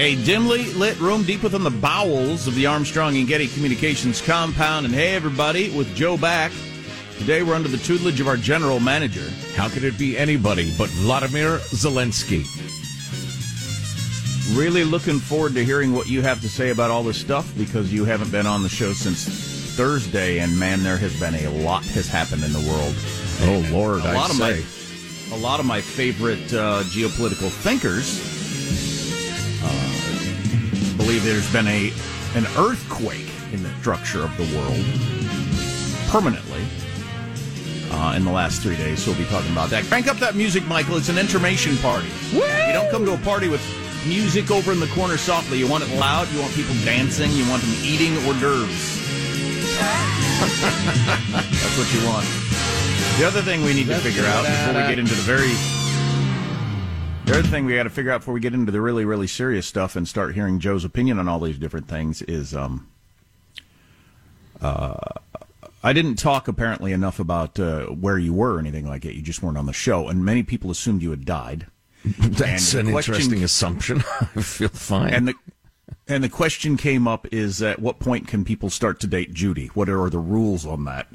A dimly lit room deep within the bowels of the Armstrong and Getty Communications compound. And hey, everybody, with Joe back. Today we're under the tutelage of our general manager. How could it be anybody but Vladimir Zelensky? Really looking forward to hearing what you have to say about all this stuff because you haven't been on the show since Thursday, and man, there has been a lot has happened in the world. Oh Lord, a lot I of say. my a lot of my favorite uh, geopolitical thinkers believe there's been a an earthquake in the structure of the world permanently uh, in the last three days. So we'll be talking about that. Crank up that music, Michael. It's an intermission party. You don't come to a party with music over in the corner softly. You want it loud. You want people dancing. You want them eating hors d'oeuvres. That's what you want. The other thing we need to figure out before we get into the very the other thing we got to figure out before we get into the really really serious stuff and start hearing Joe's opinion on all these different things is um uh I didn't talk apparently enough about uh, where you were or anything like it. You just weren't on the show, and many people assumed you had died. That's an question- interesting assumption. I feel fine. And the and the question came up is at what point can people start to date Judy? What are the rules on that?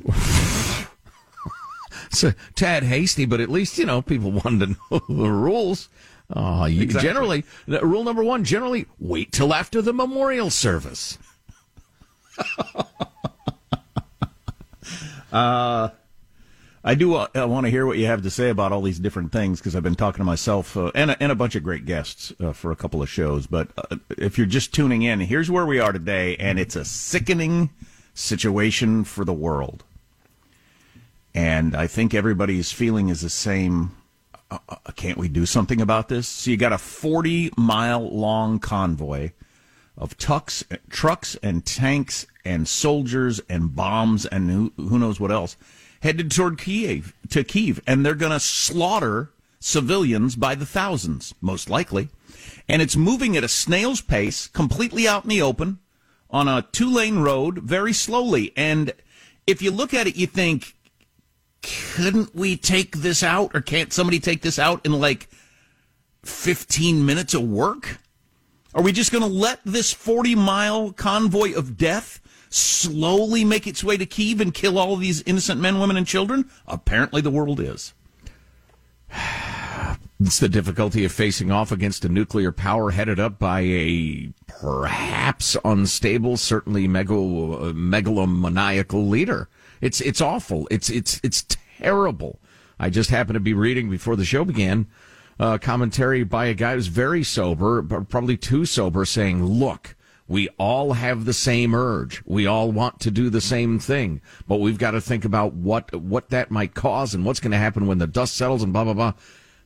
It's a tad hasty, but at least you know people wanted to know the rules. Uh, you Exactly. generally rule number one: generally wait till after the memorial service. I do uh, I want to hear what you have to say about all these different things because I've been talking to myself uh, and, a, and a bunch of great guests uh, for a couple of shows. But uh, if you're just tuning in, here's where we are today, and it's a sickening situation for the world. And I think everybody's feeling is the same. Uh, uh, can't we do something about this? So you got a 40 mile long convoy of tucks, trucks and tanks and soldiers and bombs and who, who knows what else headed toward Kiev to Kiev, and they're going to slaughter civilians by the thousands, most likely. And it's moving at a snail's pace, completely out in the open, on a two lane road, very slowly. And if you look at it, you think, couldn't we take this out, or can't somebody take this out in like 15 minutes of work? Are we just going to let this 40 mile convoy of death slowly make its way to Kiev and kill all these innocent men, women, and children? Apparently, the world is. It's the difficulty of facing off against a nuclear power headed up by a perhaps unstable, certainly megal- uh, megalomaniacal leader. It's it's awful. It's it's it's terrible. I just happened to be reading before the show began uh, commentary by a guy who's very sober, but probably too sober, saying, "Look." We all have the same urge. We all want to do the same thing, but we've got to think about what what that might cause and what's going to happen when the dust settles and blah blah blah.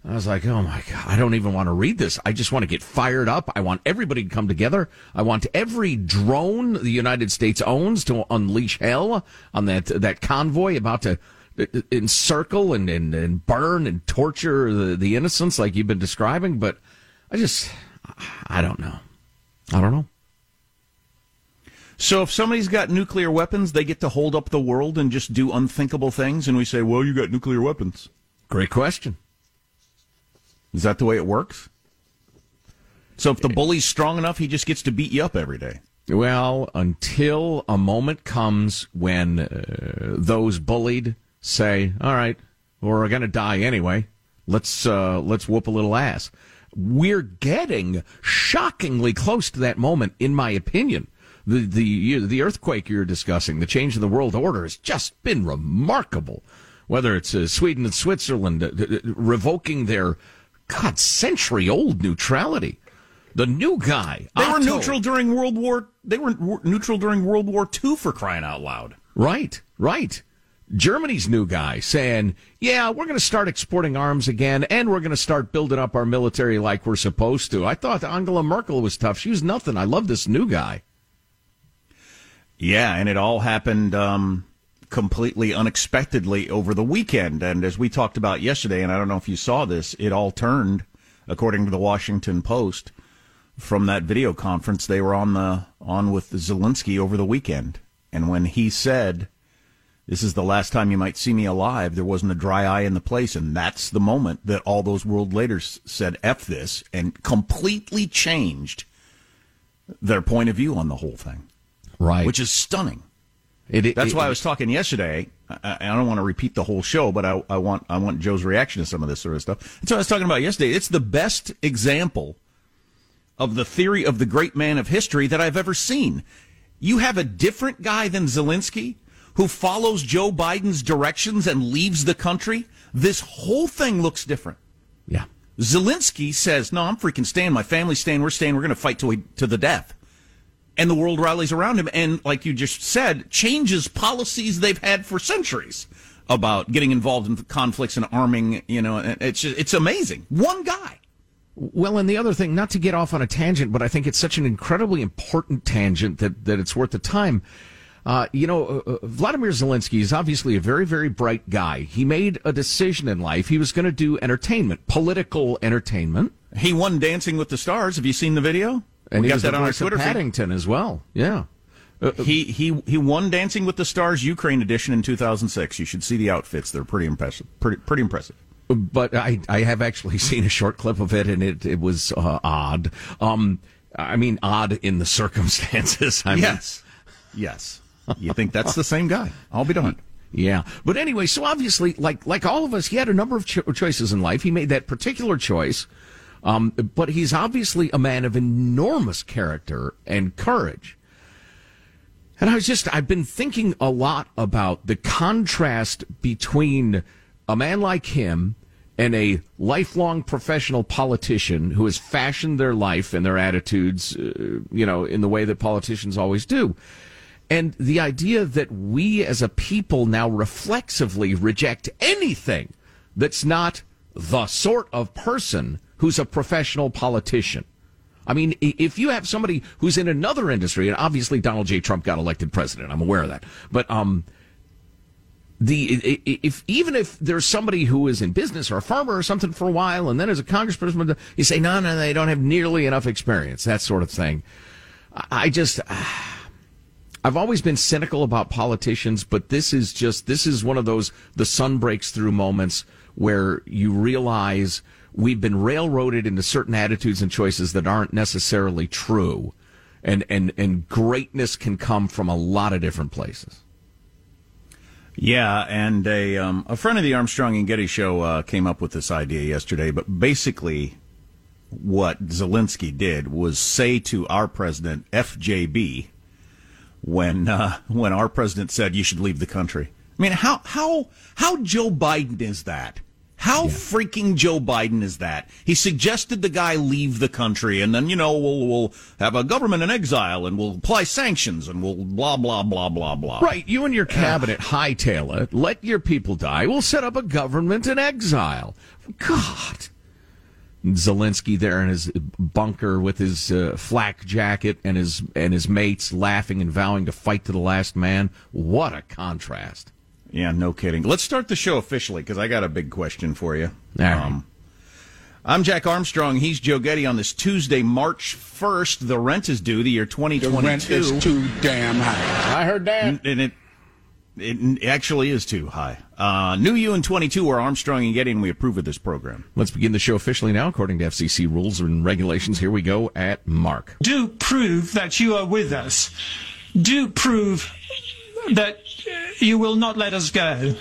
I was like, oh my God, I don't even want to read this. I just want to get fired up. I want everybody to come together. I want every drone the United States owns to unleash hell on that, that convoy about to uh, encircle and, and, and burn and torture the, the innocents like you've been describing. But I just, I don't know. I don't know. So if somebody's got nuclear weapons, they get to hold up the world and just do unthinkable things, and we say, well, you got nuclear weapons. Great question. Is that the way it works? So if the bully's strong enough, he just gets to beat you up every day. Well, until a moment comes when uh, those bullied say, "All right, we're going to die anyway. Let's uh, let's whoop a little ass." We're getting shockingly close to that moment, in my opinion. The the the earthquake you're discussing, the change in the world order, has just been remarkable. Whether it's uh, Sweden and Switzerland uh, uh, revoking their God century old neutrality. The new guy, They were neutral during World War. They were neutral during World War II for crying out loud. Right, right. Germany's new guy saying, yeah, we're going to start exporting arms again and we're going to start building up our military like we're supposed to. I thought Angela Merkel was tough. She was nothing. I love this new guy. Yeah, and it all happened um, completely unexpectedly over the weekend. And as we talked about yesterday, and I don't know if you saw this, it all turned, according to the Washington Post, from that video conference they were on the on with Zelensky over the weekend. And when he said, "This is the last time you might see me alive," there wasn't a dry eye in the place, and that's the moment that all those world leaders said "f this" and completely changed their point of view on the whole thing. Right, which is stunning. It, That's it, why I was talking yesterday. I, I, don't want to repeat the whole show, but I, I, want I want Joe's reaction to some of this sort of stuff. That's what I was talking about yesterday. It's the best example of the theory of the great man of history that I've ever seen. You have a different guy than Zelensky who follows Joe Biden's directions and leaves the country. This whole thing looks different. Yeah. Zelensky says, "No, I'm freaking staying. My family's staying. We're staying. We're going to fight to to the death." And the world rallies around him and like you just said changes policies they've had for centuries about getting involved in conflicts and arming you know it's just, it's amazing one guy well and the other thing not to get off on a tangent but i think it's such an incredibly important tangent that that it's worth the time uh, you know, uh, uh Vladimir Zelensky is obviously a very, very bright guy. He made a decision in life. He was going to do entertainment, political entertainment. He won Dancing with the Stars. Have you seen the video? And we he got that on our Twitter Paddington feed. as well. Yeah. Uh, uh, he he he won Dancing with the Stars Ukraine edition in 2006. You should see the outfits; they're pretty impressive. Pretty pretty impressive. But I I have actually seen a short clip of it, and it it was uh, odd. Um, I mean, odd in the circumstances. I yes, mean. yes. You think that's the same guy? I'll be darned. Yeah, but anyway, so obviously, like like all of us, he had a number of cho- choices in life. He made that particular choice um, but he's obviously a man of enormous character and courage. And I was just, I've been thinking a lot about the contrast between a man like him and a lifelong professional politician who has fashioned their life and their attitudes, uh, you know, in the way that politicians always do. And the idea that we as a people now reflexively reject anything that's not the sort of person who's a professional politician. I mean, if you have somebody who's in another industry, and obviously Donald J. Trump got elected president, I'm aware of that. But um, the if even if there's somebody who is in business or a farmer or something for a while, and then as a congressperson, you say no, no, they don't have nearly enough experience, that sort of thing. I just. I've always been cynical about politicians, but this is just this is one of those the sun breaks through moments where you realize we've been railroaded into certain attitudes and choices that aren't necessarily true. And, and, and greatness can come from a lot of different places. Yeah, and a um, a friend of the Armstrong and Getty show uh, came up with this idea yesterday. But basically, what Zelensky did was say to our president FJB when uh, when our president said you should leave the country. I mean, how how how Joe Biden is that? How yeah. freaking Joe Biden is that? He suggested the guy leave the country, and then you know we'll we'll have a government in exile, and we'll apply sanctions, and we'll blah blah blah blah blah. Right, you and your cabinet hightail it. Let your people die. We'll set up a government in exile. God. Zelensky there in his bunker with his uh, flak jacket and his and his mates laughing and vowing to fight to the last man. What a contrast! Yeah, no kidding. Let's start the show officially because I got a big question for you. Um, I'm Jack Armstrong. He's Joe Getty on this Tuesday, March 1st. The rent is due the year 2022. The rent is too damn high. I heard that. And it, it actually is too high. Uh, new you in 22, we're Armstrong and Getty, and we approve of this program. Let's begin the show officially now, according to FCC rules and regulations. Here we go at Mark. Do prove that you are with us. Do prove that you will not let us go.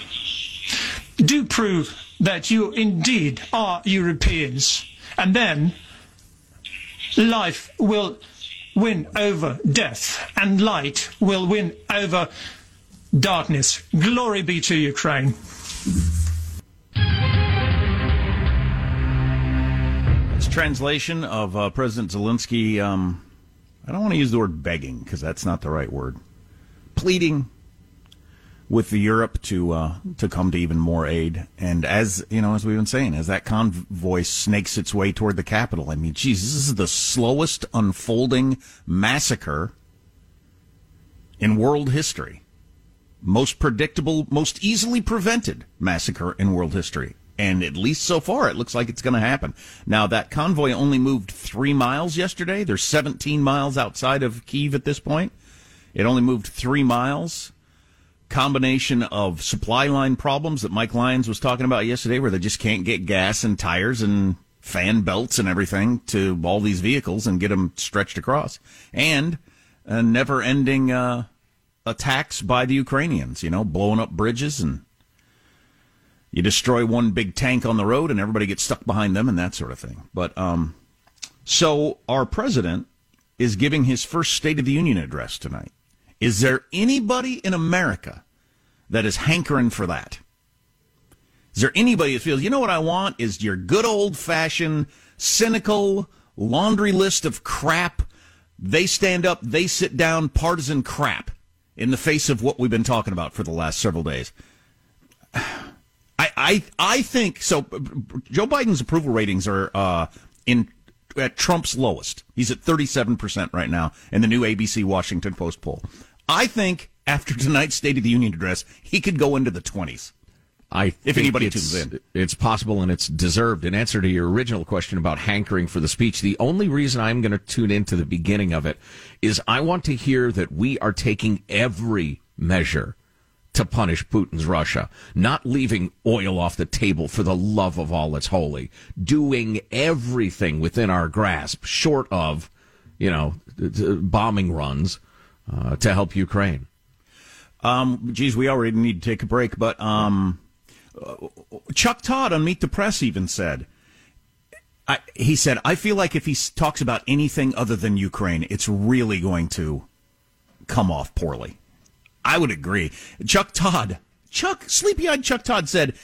Do prove that you indeed are Europeans. And then life will win over death and light will win over darkness. Glory be to Ukraine. It's translation of uh, President Zelensky. Um, I don't want to use the word begging because that's not the right word. Pleading with the Europe to uh, to come to even more aid. And as you know, as we've been saying, as that convoy snakes its way toward the capital, I mean, geez, this is the slowest unfolding massacre in world history. most predictable, most easily prevented massacre in world history. And at least so far, it looks like it's going to happen. Now, that convoy only moved three miles yesterday. They're 17 miles outside of Kiev at this point. It only moved three miles. Combination of supply line problems that Mike Lyons was talking about yesterday, where they just can't get gas and tires and fan belts and everything to all these vehicles and get them stretched across. And a never ending uh, attacks by the Ukrainians, you know, blowing up bridges and you destroy one big tank on the road and everybody gets stuck behind them and that sort of thing. But um, so our president is giving his first State of the Union address tonight. Is there anybody in America that is hankering for that? Is there anybody that feels, you know what I want is your good old fashioned, cynical laundry list of crap? They stand up, they sit down, partisan crap in the face of what we've been talking about for the last several days. I, I, I think so. Joe Biden's approval ratings are uh, in at Trump's lowest. He's at 37% right now in the new ABC Washington Post poll. I think after tonight's State of the Union address, he could go into the 20s. I if anybody tunes in, it's possible and it's deserved. In answer to your original question about hankering for the speech, the only reason I'm going to tune into the beginning of it is I want to hear that we are taking every measure to punish Putin's Russia, not leaving oil off the table for the love of all that's holy, doing everything within our grasp, short of, you know, bombing runs uh, to help Ukraine. Um, geez, we already need to take a break, but um, Chuck Todd on Meet the Press even said. I, he said, I feel like if he talks about anything other than Ukraine, it's really going to come off poorly. I would agree. Chuck Todd, Chuck, sleepy eyed Chuck Todd said,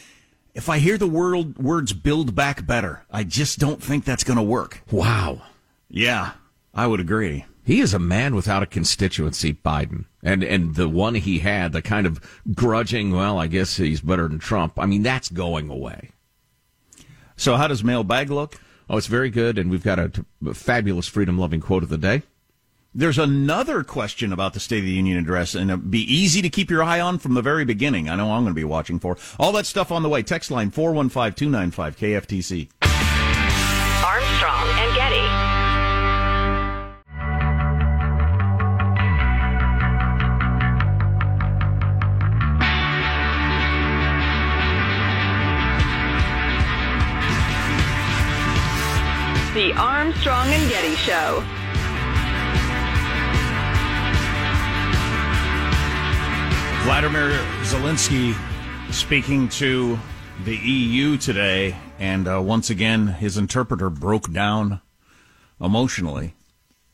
if I hear the word, words build back better, I just don't think that's going to work. Wow. Yeah, I would agree. He is a man without a constituency, Biden. And and the one he had, the kind of grudging, well, I guess he's better than Trump. I mean, that's going away. So how does mailbag look? Oh, it's very good, and we've got a, a fabulous freedom loving quote of the day. There's another question about the State of the Union address, and it'd be easy to keep your eye on from the very beginning. I know I'm going to be watching for all that stuff on the way. Text line 415 295 KFTC. Armstrong The Armstrong and Getty Show. Vladimir Zelensky speaking to the EU today, and uh, once again, his interpreter broke down emotionally,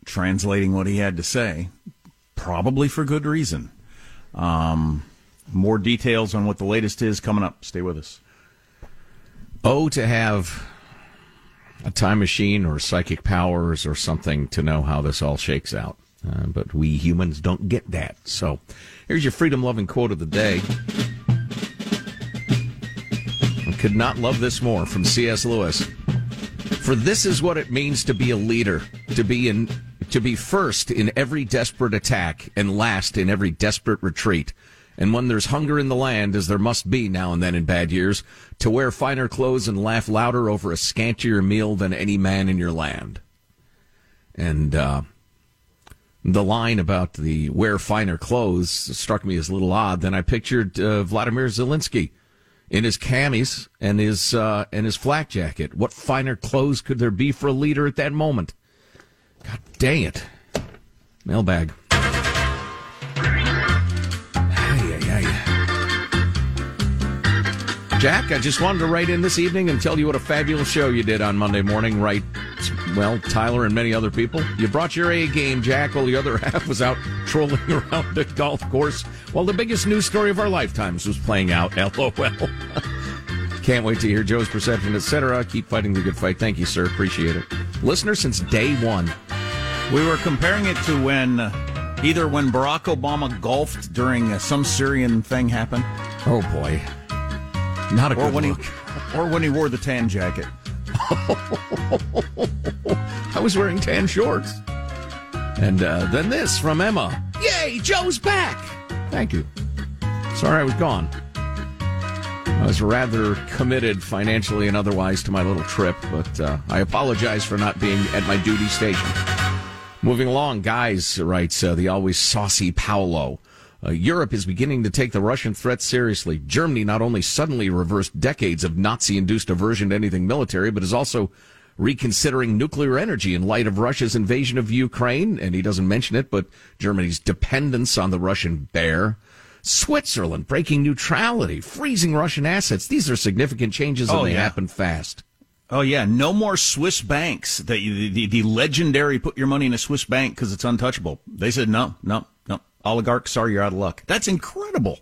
translating what he had to say, probably for good reason. Um, more details on what the latest is coming up. Stay with us. Oh, to have a time machine or psychic powers or something to know how this all shakes out. Uh, but we humans don't get that. So here's your freedom loving quote of the day. I could not love this more from C.S. Lewis. For this is what it means to be a leader, to be in to be first in every desperate attack and last in every desperate retreat. And when there's hunger in the land, as there must be now and then in bad years, to wear finer clothes and laugh louder over a scantier meal than any man in your land. And uh, the line about the wear finer clothes struck me as a little odd. Then I pictured uh, Vladimir Zelensky in his camis and his uh, and his flak jacket. What finer clothes could there be for a leader at that moment? God dang it! Mailbag. Jack, I just wanted to write in this evening and tell you what a fabulous show you did on Monday morning. Right, well, Tyler and many other people. You brought your A game, Jack, while the other half was out trolling around the golf course while the biggest news story of our lifetimes was playing out. LOL. Can't wait to hear Joe's perception, etc. Keep fighting the good fight. Thank you, sir. Appreciate it. Listener since day one. We were comparing it to when uh, either when Barack Obama golfed during uh, some Syrian thing happened. Oh boy. Not a or good when look. he or when he wore the tan jacket. I was wearing tan shorts. And uh, then this from Emma. Yay, Joe's back. Thank you. Sorry I was gone. I was rather committed financially and otherwise to my little trip, but uh, I apologize for not being at my duty station. Moving along, guys, writes uh, the always saucy Paolo. Uh, Europe is beginning to take the Russian threat seriously. Germany not only suddenly reversed decades of Nazi induced aversion to anything military, but is also reconsidering nuclear energy in light of Russia's invasion of Ukraine. And he doesn't mention it, but Germany's dependence on the Russian bear. Switzerland breaking neutrality, freezing Russian assets. These are significant changes and Oh, they yeah. happen fast. Oh yeah, no more Swiss banks. The the, the legendary put your money in a Swiss bank because it's untouchable. They said no, no, no. Oligarchs, sorry, you're out of luck. That's incredible.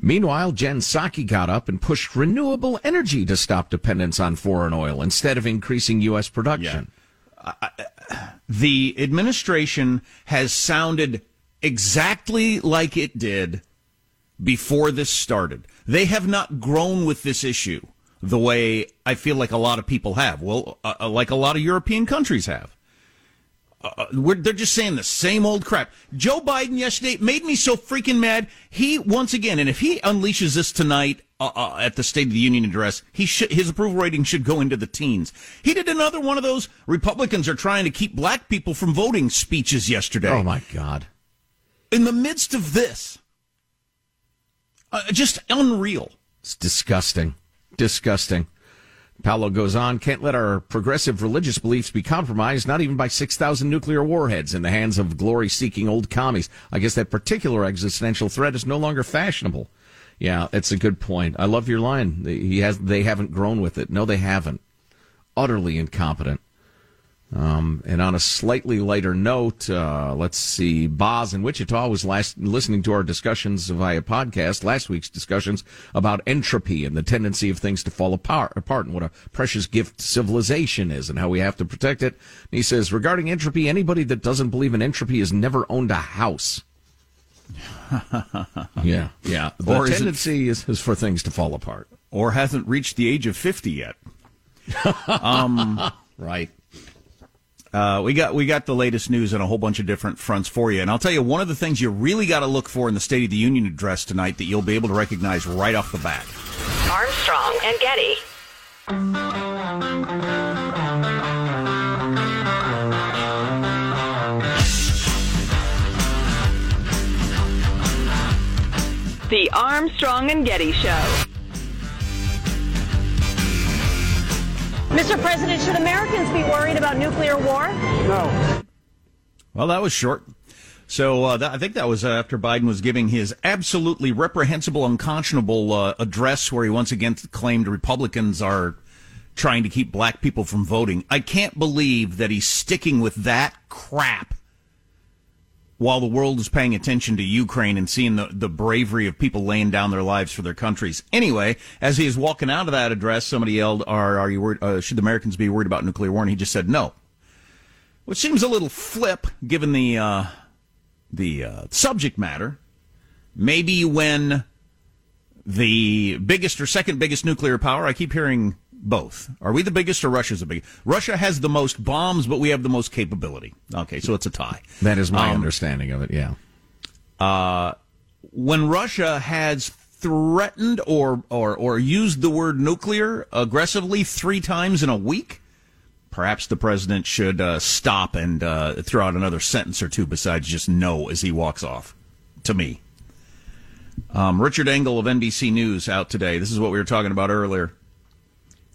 Meanwhile, Jen Psaki got up and pushed renewable energy to stop dependence on foreign oil instead of increasing U.S. production. The administration has sounded exactly like it did before this started. They have not grown with this issue the way I feel like a lot of people have. Well, uh, uh, like a lot of European countries have. Uh, we're, they're just saying the same old crap. Joe Biden yesterday made me so freaking mad. He once again, and if he unleashes this tonight uh, uh, at the State of the Union address, he should his approval rating should go into the teens. He did another one of those Republicans are trying to keep black people from voting speeches yesterday. Oh my God. In the midst of this, uh, just unreal. It's disgusting. Disgusting. Paolo goes on, can't let our progressive religious beliefs be compromised, not even by 6,000 nuclear warheads in the hands of glory seeking old commies. I guess that particular existential threat is no longer fashionable. Yeah, it's a good point. I love your line. He has, they haven't grown with it. No, they haven't. Utterly incompetent. Um, and on a slightly lighter note, uh, let's see. Boz in Wichita was last listening to our discussions via podcast, last week's discussions about entropy and the tendency of things to fall apart, apart and what a precious gift civilization is and how we have to protect it. And he says, regarding entropy, anybody that doesn't believe in entropy has never owned a house. yeah, yeah. The Or tendency is, is for things to fall apart. Or hasn't reached the age of 50 yet. Right. Uh, we got we got the latest news on a whole bunch of different fronts for you, and I'll tell you one of the things you really got to look for in the State of the Union address tonight that you'll be able to recognize right off the bat. Armstrong and Getty. The Armstrong and Getty Show. Mr. President, should Americans be worried about nuclear war? No. Well, that was short. So uh, that, I think that was uh, after Biden was giving his absolutely reprehensible, unconscionable uh, address, where he once again claimed Republicans are trying to keep black people from voting. I can't believe that he's sticking with that crap while the world is paying attention to Ukraine and seeing the, the bravery of people laying down their lives for their countries. Anyway, as he was walking out of that address, somebody yelled, "Are are you worried? Uh, should the Americans be worried about nuclear war?" And he just said, "No." Which seems a little flip, given the uh, the uh, subject matter. Maybe when the biggest or second biggest nuclear power, I keep hearing both. Are we the biggest or Russia's the biggest? Russia has the most bombs, but we have the most capability. Okay, so it's a tie. That is my Um, understanding of it, yeah. when Russia has threatened or, or, or used the word nuclear aggressively three times in a week, perhaps the president should uh, stop and uh, throw out another sentence or two besides just no as he walks off. To me. Um, Richard Engel of NBC News out today. This is what we were talking about earlier.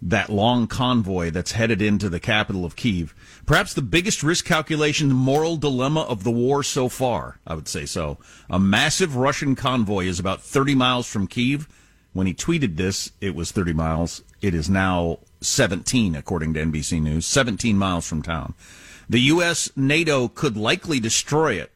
That long convoy that's headed into the capital of Kiev. Perhaps the biggest risk calculation, moral dilemma of the war so far. I would say so. A massive Russian convoy is about 30 miles from Kiev. When he tweeted this, it was 30 miles. It is now 17, according to NBC News. 17 miles from town. The U.S. NATO could likely destroy it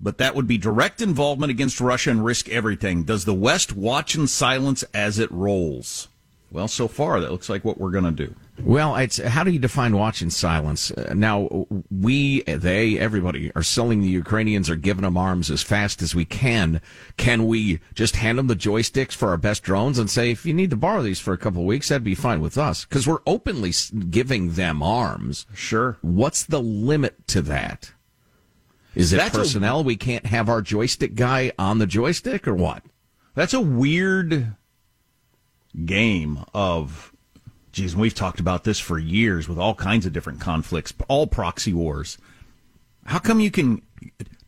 but that would be direct involvement against Russia and risk everything. Does the West watch in silence as it rolls? Well, so far, that looks like what we're going to do. Well, it's how do you define watch in silence? Uh, now, we, they, everybody are selling the Ukrainians or giving them arms as fast as we can. Can we just hand them the joysticks for our best drones and say, if you need to borrow these for a couple of weeks, that'd be fine with us? Because we're openly giving them arms. Sure. What's the limit to that? Is it That's a- personnel? we can't have our joystick guy on the joystick or what? That's a weird game of, geez, we've talked about this for years with all kinds of different conflicts, all proxy wars. How come you can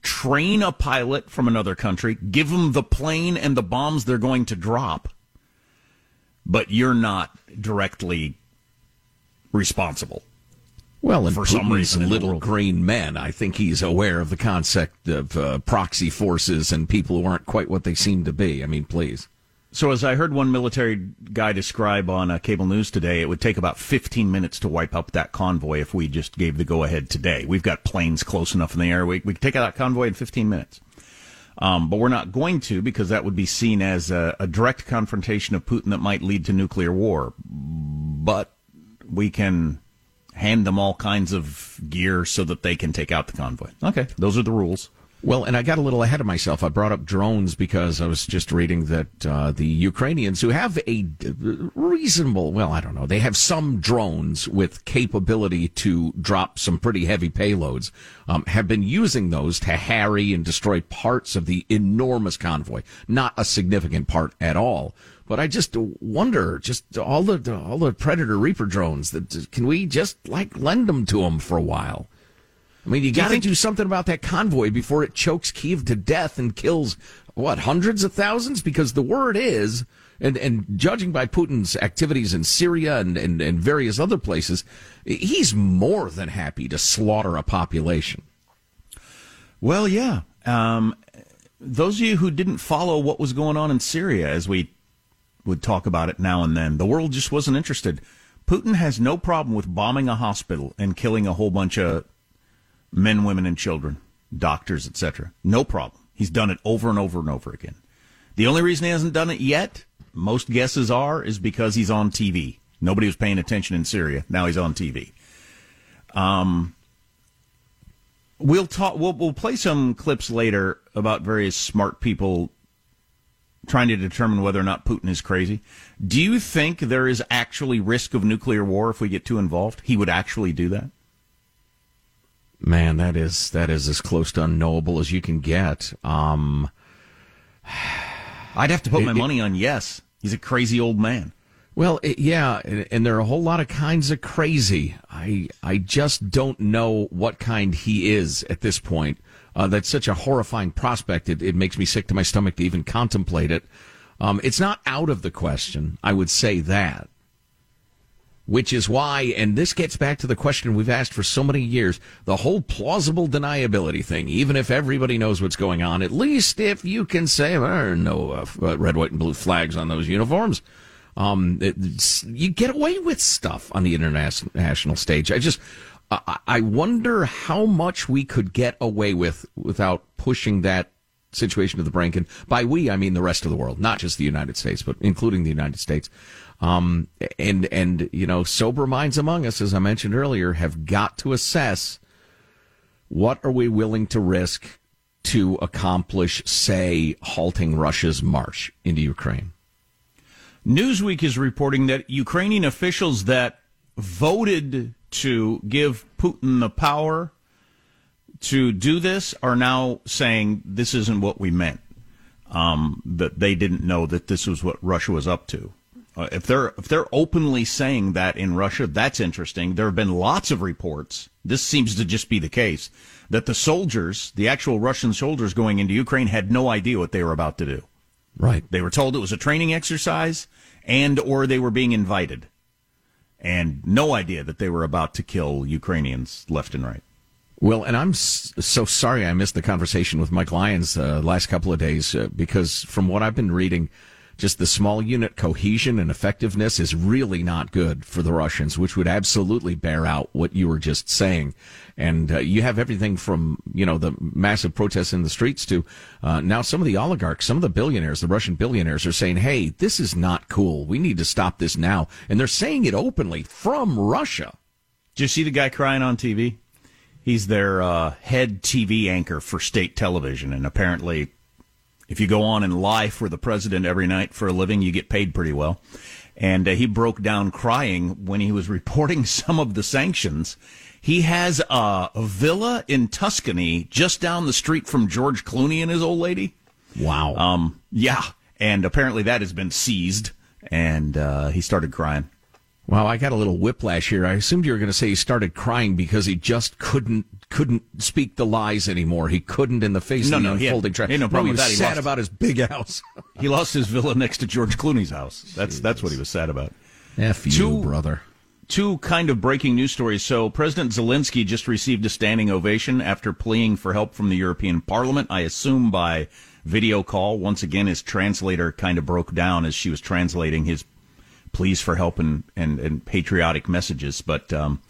train a pilot from another country, give them the plane and the bombs they're going to drop, but you're not directly responsible? Well, and for Putin's some reason little green men, I think he's aware of the concept of uh, proxy forces and people who aren't quite what they seem to be. I mean, please. So, as I heard one military guy describe on uh, cable news today, it would take about 15 minutes to wipe up that convoy if we just gave the go ahead today. We've got planes close enough in the air. We, we could take out that convoy in 15 minutes. Um, but we're not going to because that would be seen as a, a direct confrontation of Putin that might lead to nuclear war. But we can hand them all kinds of gear so that they can take out the convoy. Okay, those are the rules. Well, and I got a little ahead of myself. I brought up drones because I was just reading that uh, the Ukrainians, who have a reasonable, well, I don't know, they have some drones with capability to drop some pretty heavy payloads, um, have been using those to harry and destroy parts of the enormous convoy. Not a significant part at all. But I just wonder, just all the all the Predator Reaper drones. That can we just like lend them to them for a while? I mean, you got to do something about that convoy before it chokes Kiev to death and kills what hundreds of thousands. Because the word is, and and judging by Putin's activities in Syria and and, and various other places, he's more than happy to slaughter a population. Well, yeah. Um, those of you who didn't follow what was going on in Syria, as we would talk about it now and then, the world just wasn't interested. Putin has no problem with bombing a hospital and killing a whole bunch of men, women, and children, doctors, etc. No problem. He's done it over and over and over again. The only reason he hasn't done it yet, most guesses are, is because he's on TV. Nobody was paying attention in Syria. Now he's on TV. Um, we'll talk. We'll, we'll play some clips later about various smart people trying to determine whether or not Putin is crazy. Do you think there is actually risk of nuclear war if we get too involved? He would actually do that. Man, that is that is as close to unknowable as you can get. Um, I'd have to put my It- it- money on yes. He's a crazy old man. Well, it, yeah, and, and there are a whole lot of kinds of crazy. I I just don't know what kind he is at this point. Uh, that's such a horrifying prospect. It, it makes me sick to my stomach to even contemplate it. Um, it's not out of the question. I would say that. Which is why, and this gets back to the question we've asked for so many years, the whole plausible deniability thing. Even if everybody knows what's going on, at least if you can say, there are no uh, uh, red, white, and blue flags on those uniforms, um, you get away with stuff on the international stage. I just, I wonder how much we could get away with without pushing that situation to the brink. And by we, I mean the rest of the world, not just the United States, but including the United States. Um, and, and, you know, sober minds among us, as I mentioned earlier, have got to assess what are we willing to risk to accomplish, say, halting Russia's march into Ukraine. Newsweek is reporting that Ukrainian officials that voted to give Putin the power to do this are now saying this isn't what we meant. Um, that they didn't know that this was what Russia was up to. Uh, if they're if they're openly saying that in Russia, that's interesting. There have been lots of reports. This seems to just be the case that the soldiers, the actual Russian soldiers going into Ukraine, had no idea what they were about to do. Right. They were told it was a training exercise and or they were being invited. And no idea that they were about to kill Ukrainians left and right. Well, and I'm so sorry I missed the conversation with Mike Lyons uh, last couple of days uh, because from what I've been reading, just the small unit cohesion and effectiveness is really not good for the Russians, which would absolutely bear out what you were just saying. And uh, you have everything from you know the massive protests in the streets to uh, now some of the oligarchs, some of the billionaires, the Russian billionaires are saying, "Hey, this is not cool. We need to stop this now," and they're saying it openly from Russia. Did you see the guy crying on TV? He's their uh, head TV anchor for state television, and apparently, if you go on and lie for the president every night for a living, you get paid pretty well. And uh, he broke down crying when he was reporting some of the sanctions. He has a, a villa in Tuscany just down the street from George Clooney and his old lady. Wow. Um, yeah. and apparently that has been seized. And uh, he started crying. Well, I got a little whiplash here. I assumed you were going to say he started crying because he just couldn't couldn't speak the lies anymore. He couldn't in the face No, of the no, he had- unfolding he had no tragedy. problem he was that. He sad lost- about his big house. He lost his villa next to George Clooney's house. That's that's what he was sad about. F you, Two- brother. Two kind of breaking news stories. So President Zelensky just received a standing ovation after pleading for help from the European Parliament. I assume by video call. Once again, his translator kind of broke down as she was translating his pleas for help and, and, and patriotic messages. But um,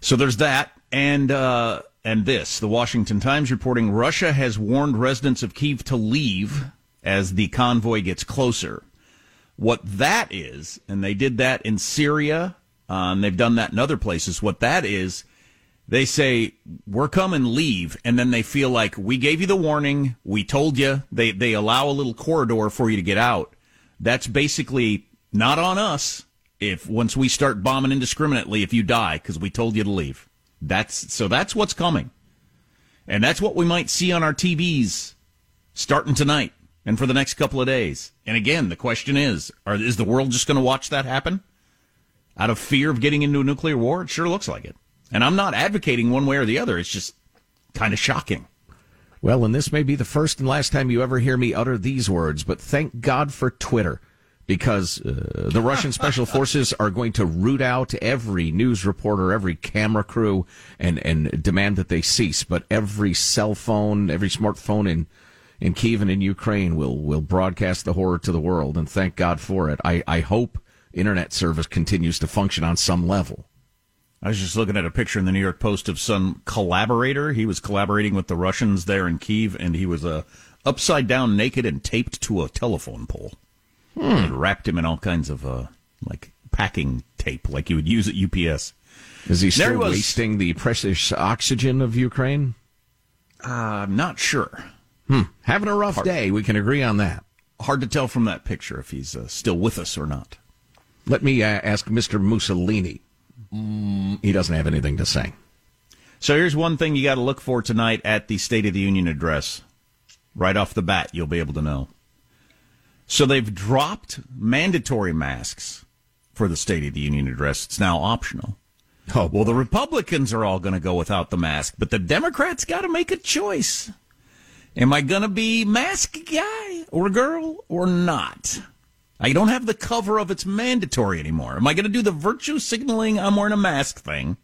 so there's that, and uh, and this. The Washington Times reporting Russia has warned residents of Kiev to leave as the convoy gets closer. What that is, and they did that in Syria, uh, and they've done that in other places. What that is, they say we're coming, leave, and then they feel like we gave you the warning, we told you. They they allow a little corridor for you to get out. That's basically not on us. If once we start bombing indiscriminately, if you die because we told you to leave, that's so that's what's coming, and that's what we might see on our TVs starting tonight and for the next couple of days. And again, the question is: are, Is the world just going to watch that happen out of fear of getting into a nuclear war? It sure looks like it. And I'm not advocating one way or the other. It's just kind of shocking. Well, and this may be the first and last time you ever hear me utter these words, but thank God for Twitter because uh, the Russian special forces are going to root out every news reporter, every camera crew, and, and demand that they cease. But every cell phone, every smartphone in in Kiev and in Ukraine will will broadcast the horror to the world, and thank God for it. I, I hope internet service continues to function on some level. I was just looking at a picture in the New York Post of some collaborator. He was collaborating with the Russians there in Kiev, and he was uh, upside down, naked, and taped to a telephone pole. And wrapped him in all kinds of uh, like packing tape, like you would use at UPS. Is he still he wasting the precious oxygen of Ukraine? Uh, I'm not sure. Having a rough day. We can agree on that. Hard to tell from that picture if he's uh, still with us or not. Let me uh, ask Mr. Mussolini. Mm, he doesn't have anything to say. So here's one thing you got to look for tonight at the State of the Union address. Right off the bat, you'll be able to know. So they've dropped mandatory masks for the State of the Union address. It's now optional. Oh, Well, the Republicans are all going to go without the mask, but the Democrats got to make a choice. Am I going to be mask guy or girl or not? I don't have the cover of it's mandatory anymore. Am I going to do the virtue signaling I'm wearing a mask thing?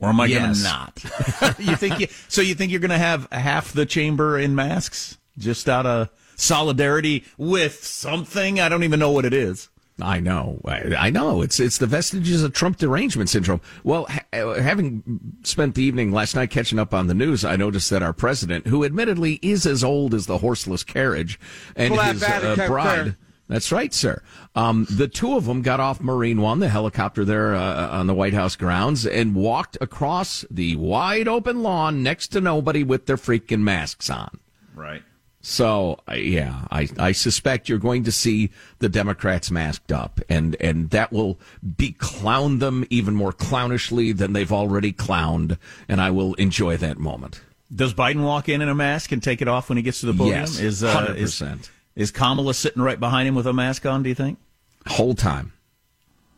Or am I going to not? you think you, so you think you're going to have half the chamber in masks just out of solidarity with something? I don't even know what it is. I know. I, I know. It's it's the vestiges of Trump derangement syndrome. Well, ha- uh, having spent the evening last night catching up on the news, I noticed that our president, who admittedly is as old as the horseless carriage, and Well, his uh, bride. fair. That's right, sir. Um, the two of them got off Marine One, the helicopter there uh, on the White House grounds, and walked across the wide open lawn next to nobody with their freaking masks on. Right. So uh, yeah, I, I suspect you're going to see the Democrats masked up, and and that will be clown them even more clownishly than they've already clowned, and I will enjoy that moment. Does Biden walk in in a mask and take it off when he gets to the podium? Yes, is, uh, 100%. is Kamala sitting right behind him with a mask on? Do you think? Whole time.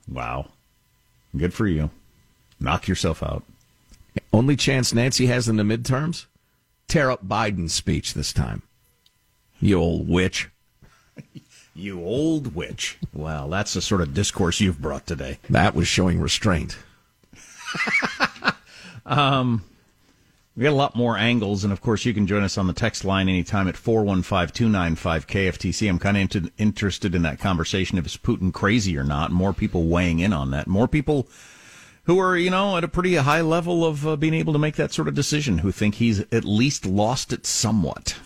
Wow, good for you. Knock yourself out. Only chance Nancy has in the midterms: tear up Biden's speech this time. You old witch. You old witch. Well, that's the sort of discourse you've brought today. That was showing restraint. um, We got a lot more angles, and of course, you can join us on the text line anytime at 415 295 KFTC. I'm kind of inter- interested in that conversation if it's Putin crazy or not. More people weighing in on that. More people who are, you know, at a pretty high level of uh, being able to make that sort of decision, who think he's at least lost it somewhat.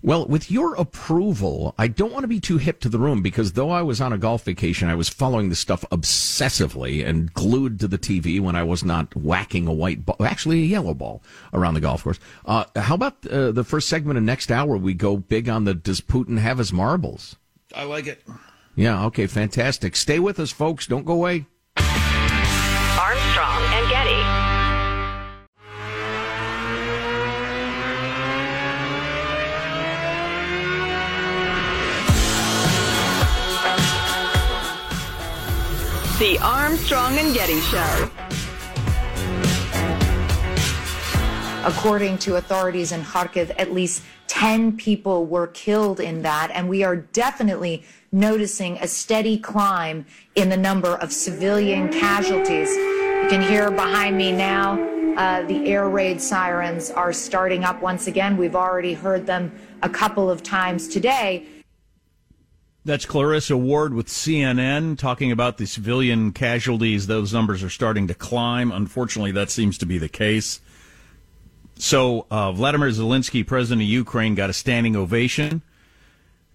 Well, with your approval, I don't want to be too hip to the room because though I was on a golf vacation, I was following this stuff obsessively and glued to the TV when I was not whacking a white ball, actually a yellow ball around the golf course. Uh, how about uh, the first segment of next hour? We go big on the Does Putin have his marbles? I like it. Yeah, okay, fantastic. Stay with us, folks. Don't go away. Armstrong The Armstrong and Getty Show. According to authorities in Kharkiv, at least 10 people were killed in that, and we are definitely noticing a steady climb in the number of civilian casualties. You can hear behind me now uh, the air raid sirens are starting up once again. We've already heard them a couple of times today. That's Clarissa Ward with CNN talking about the civilian casualties. Those numbers are starting to climb. Unfortunately, that seems to be the case. So, uh, Vladimir Zelensky, president of Ukraine, got a standing ovation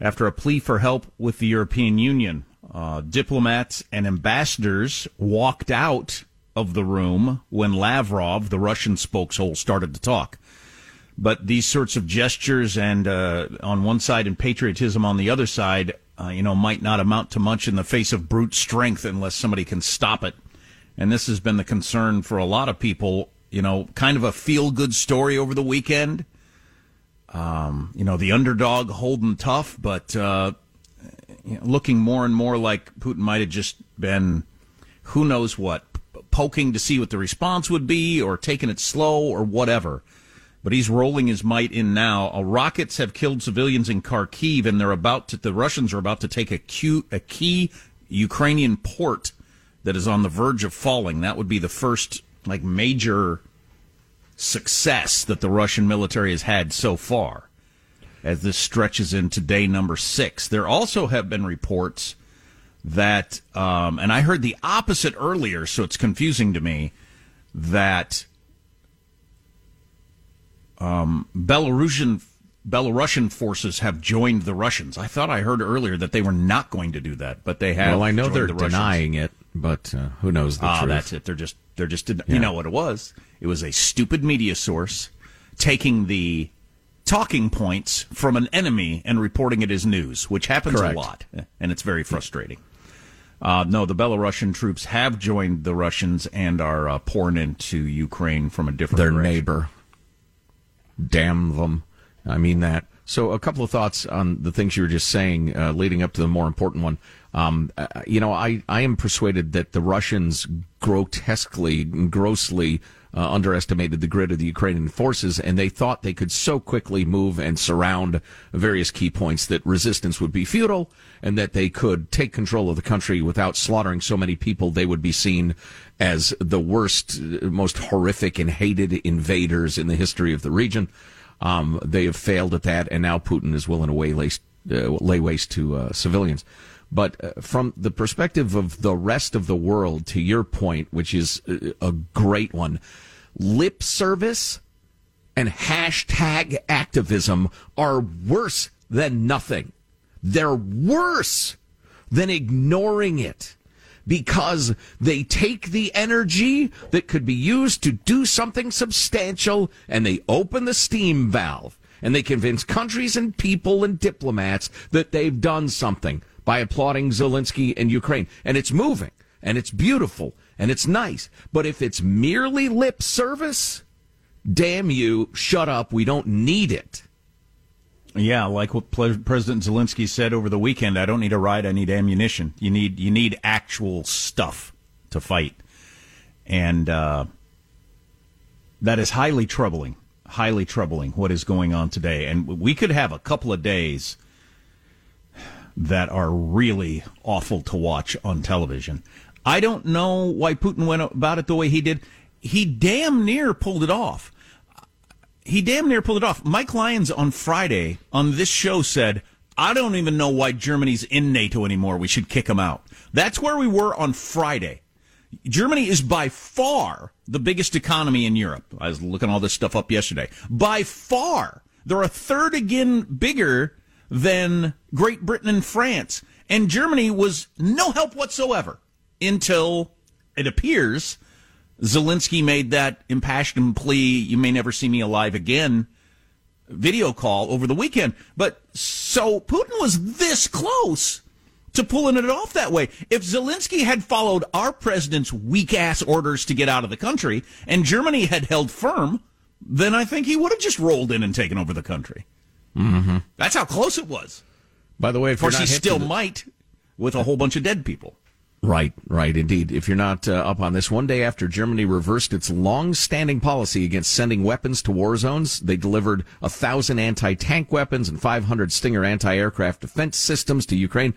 after a plea for help with the European Union. Uh, diplomats and ambassadors walked out of the room when Lavrov, the Russian spokeshole, started to talk. But these sorts of gestures and uh, on one side and patriotism on the other side, uh, you know, might not amount to much in the face of brute strength unless somebody can stop it. And this has been the concern for a lot of people. You know, kind of a feel good story over the weekend. Um, you know, the underdog holding tough, but uh, you know, looking more and more like Putin might have just been who knows what poking to see what the response would be or taking it slow or whatever. But he's rolling his might in now. Uh, rockets have killed civilians in Kharkiv, and they're about to, the Russians are about to take a, a key Ukrainian port that is on the verge of falling. That would be the first like major success that the Russian military has had so far as this stretches into day number six. There also have been reports that, um, and I heard the opposite earlier, so it's confusing to me that um, Belarusian Belarusian forces have joined the Russians. I thought I heard earlier that they were not going to do that, but they have. Well, I know they're the denying it, but uh, who knows the ah, truth? that's it. They're just they're just yeah. you know what it was. It was a stupid media source taking the talking points from an enemy and reporting it as news, which happens Correct. a lot, and it's very frustrating. Uh, no, the Belarusian troops have joined the Russians and are uh, pouring into Ukraine from a different their direction. neighbor. Damn them! I mean that. So, a couple of thoughts on the things you were just saying, uh, leading up to the more important one. Um, uh, you know, I, I am persuaded that the Russians grotesquely, grossly uh, underestimated the grit of the Ukrainian forces, and they thought they could so quickly move and surround various key points that resistance would be futile, and that they could take control of the country without slaughtering so many people. They would be seen as the worst, most horrific, and hated invaders in the history of the region. Um, they have failed at that, and now Putin is willing to lay waste, uh, lay waste to uh, civilians. But uh, from the perspective of the rest of the world, to your point, which is a great one, lip service and hashtag activism are worse than nothing. They're worse than ignoring it because they take the energy that could be used to do something substantial and they open the steam valve and they convince countries and people and diplomats that they've done something by applauding Zelensky and Ukraine. And it's moving and it's beautiful and it's nice. But if it's merely lip service, damn you, shut up. We don't need it. Yeah, like what President Zelensky said over the weekend, I don't need a ride, I need ammunition. You need you need actual stuff to fight. And uh, that is highly troubling. Highly troubling what is going on today. And we could have a couple of days that are really awful to watch on television. I don't know why Putin went about it the way he did. He damn near pulled it off. He damn near pulled it off. Mike Lyons on Friday on this show said, I don't even know why Germany's in NATO anymore. We should kick them out. That's where we were on Friday. Germany is by far the biggest economy in Europe. I was looking all this stuff up yesterday. By far. They're a third again bigger than Great Britain and France. And Germany was no help whatsoever until it appears Zelensky made that impassioned plea, you may never see me alive again video call over the weekend. But so Putin was this close to pulling it off that way. If Zelensky had followed our president's weak ass orders to get out of the country and Germany had held firm, then I think he would have just rolled in and taken over the country. Mm-hmm. That's how close it was. By the way, of course, he still the... might with a whole bunch of dead people. Right, right, indeed. If you're not uh, up on this, one day after Germany reversed its long-standing policy against sending weapons to war zones, they delivered a thousand anti-tank weapons and 500 Stinger anti-aircraft defense systems to Ukraine.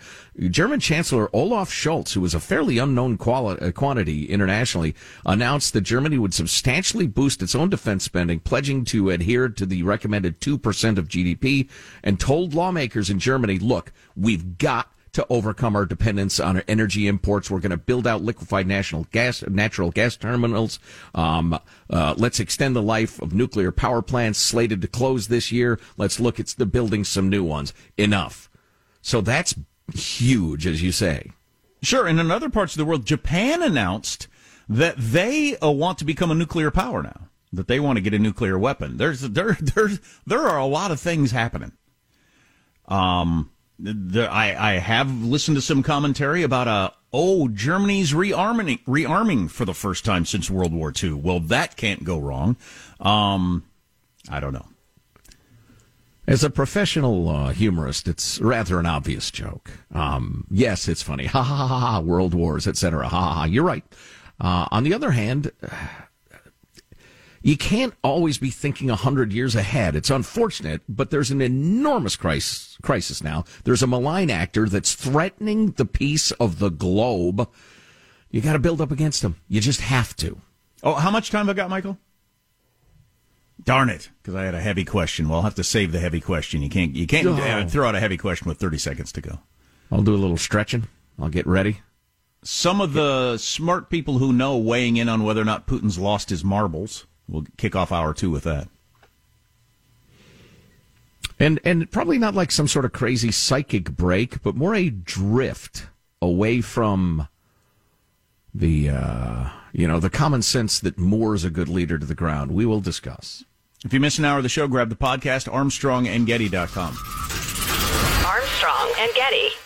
German Chancellor Olaf Scholz, who was a fairly unknown quali- uh, quantity internationally, announced that Germany would substantially boost its own defense spending, pledging to adhere to the recommended 2% of GDP, and told lawmakers in Germany, look, we've got to overcome our dependence on our energy imports. We're going to build out liquefied national gas, natural gas terminals. Um, uh, let's extend the life of nuclear power plants slated to close this year. Let's look at the building some new ones. Enough. So that's huge, as you say. Sure. And in other parts of the world, Japan announced that they uh, want to become a nuclear power now. That they want to get a nuclear weapon. There's there there's there are a lot of things happening. Um, the, I, I have listened to some commentary about uh oh Germany's rearming rearming for the first time since World War II. Well, that can't go wrong. Um, I don't know. As a professional uh, humorist, it's rather an obvious joke. Um, yes, it's funny. Ha ha ha ha. World wars, etc. Ha ha ha. You're right. Uh, on the other hand you can't always be thinking a hundred years ahead. It's unfortunate, but there's an enormous crisis, crisis now. There's a malign actor that's threatening the peace of the globe. You got to build up against him. You just have to. Oh, how much time have I got, Michael? Darn it, because I had a heavy question. Well, I'll have to save the heavy question. You can't you can't uh, oh. throw out a heavy question with 30 seconds to go. I'll do a little stretching. I'll get ready. Some of the smart people who know weighing in on whether or not Putin's lost his marbles. We'll kick off hour two with that. And and probably not like some sort of crazy psychic break, but more a drift away from the uh, you know the common sense that moors a good leader to the ground. We will discuss. If you miss an hour of the show, grab the podcast, ArmstrongandGetty.com. Armstrong and Getty.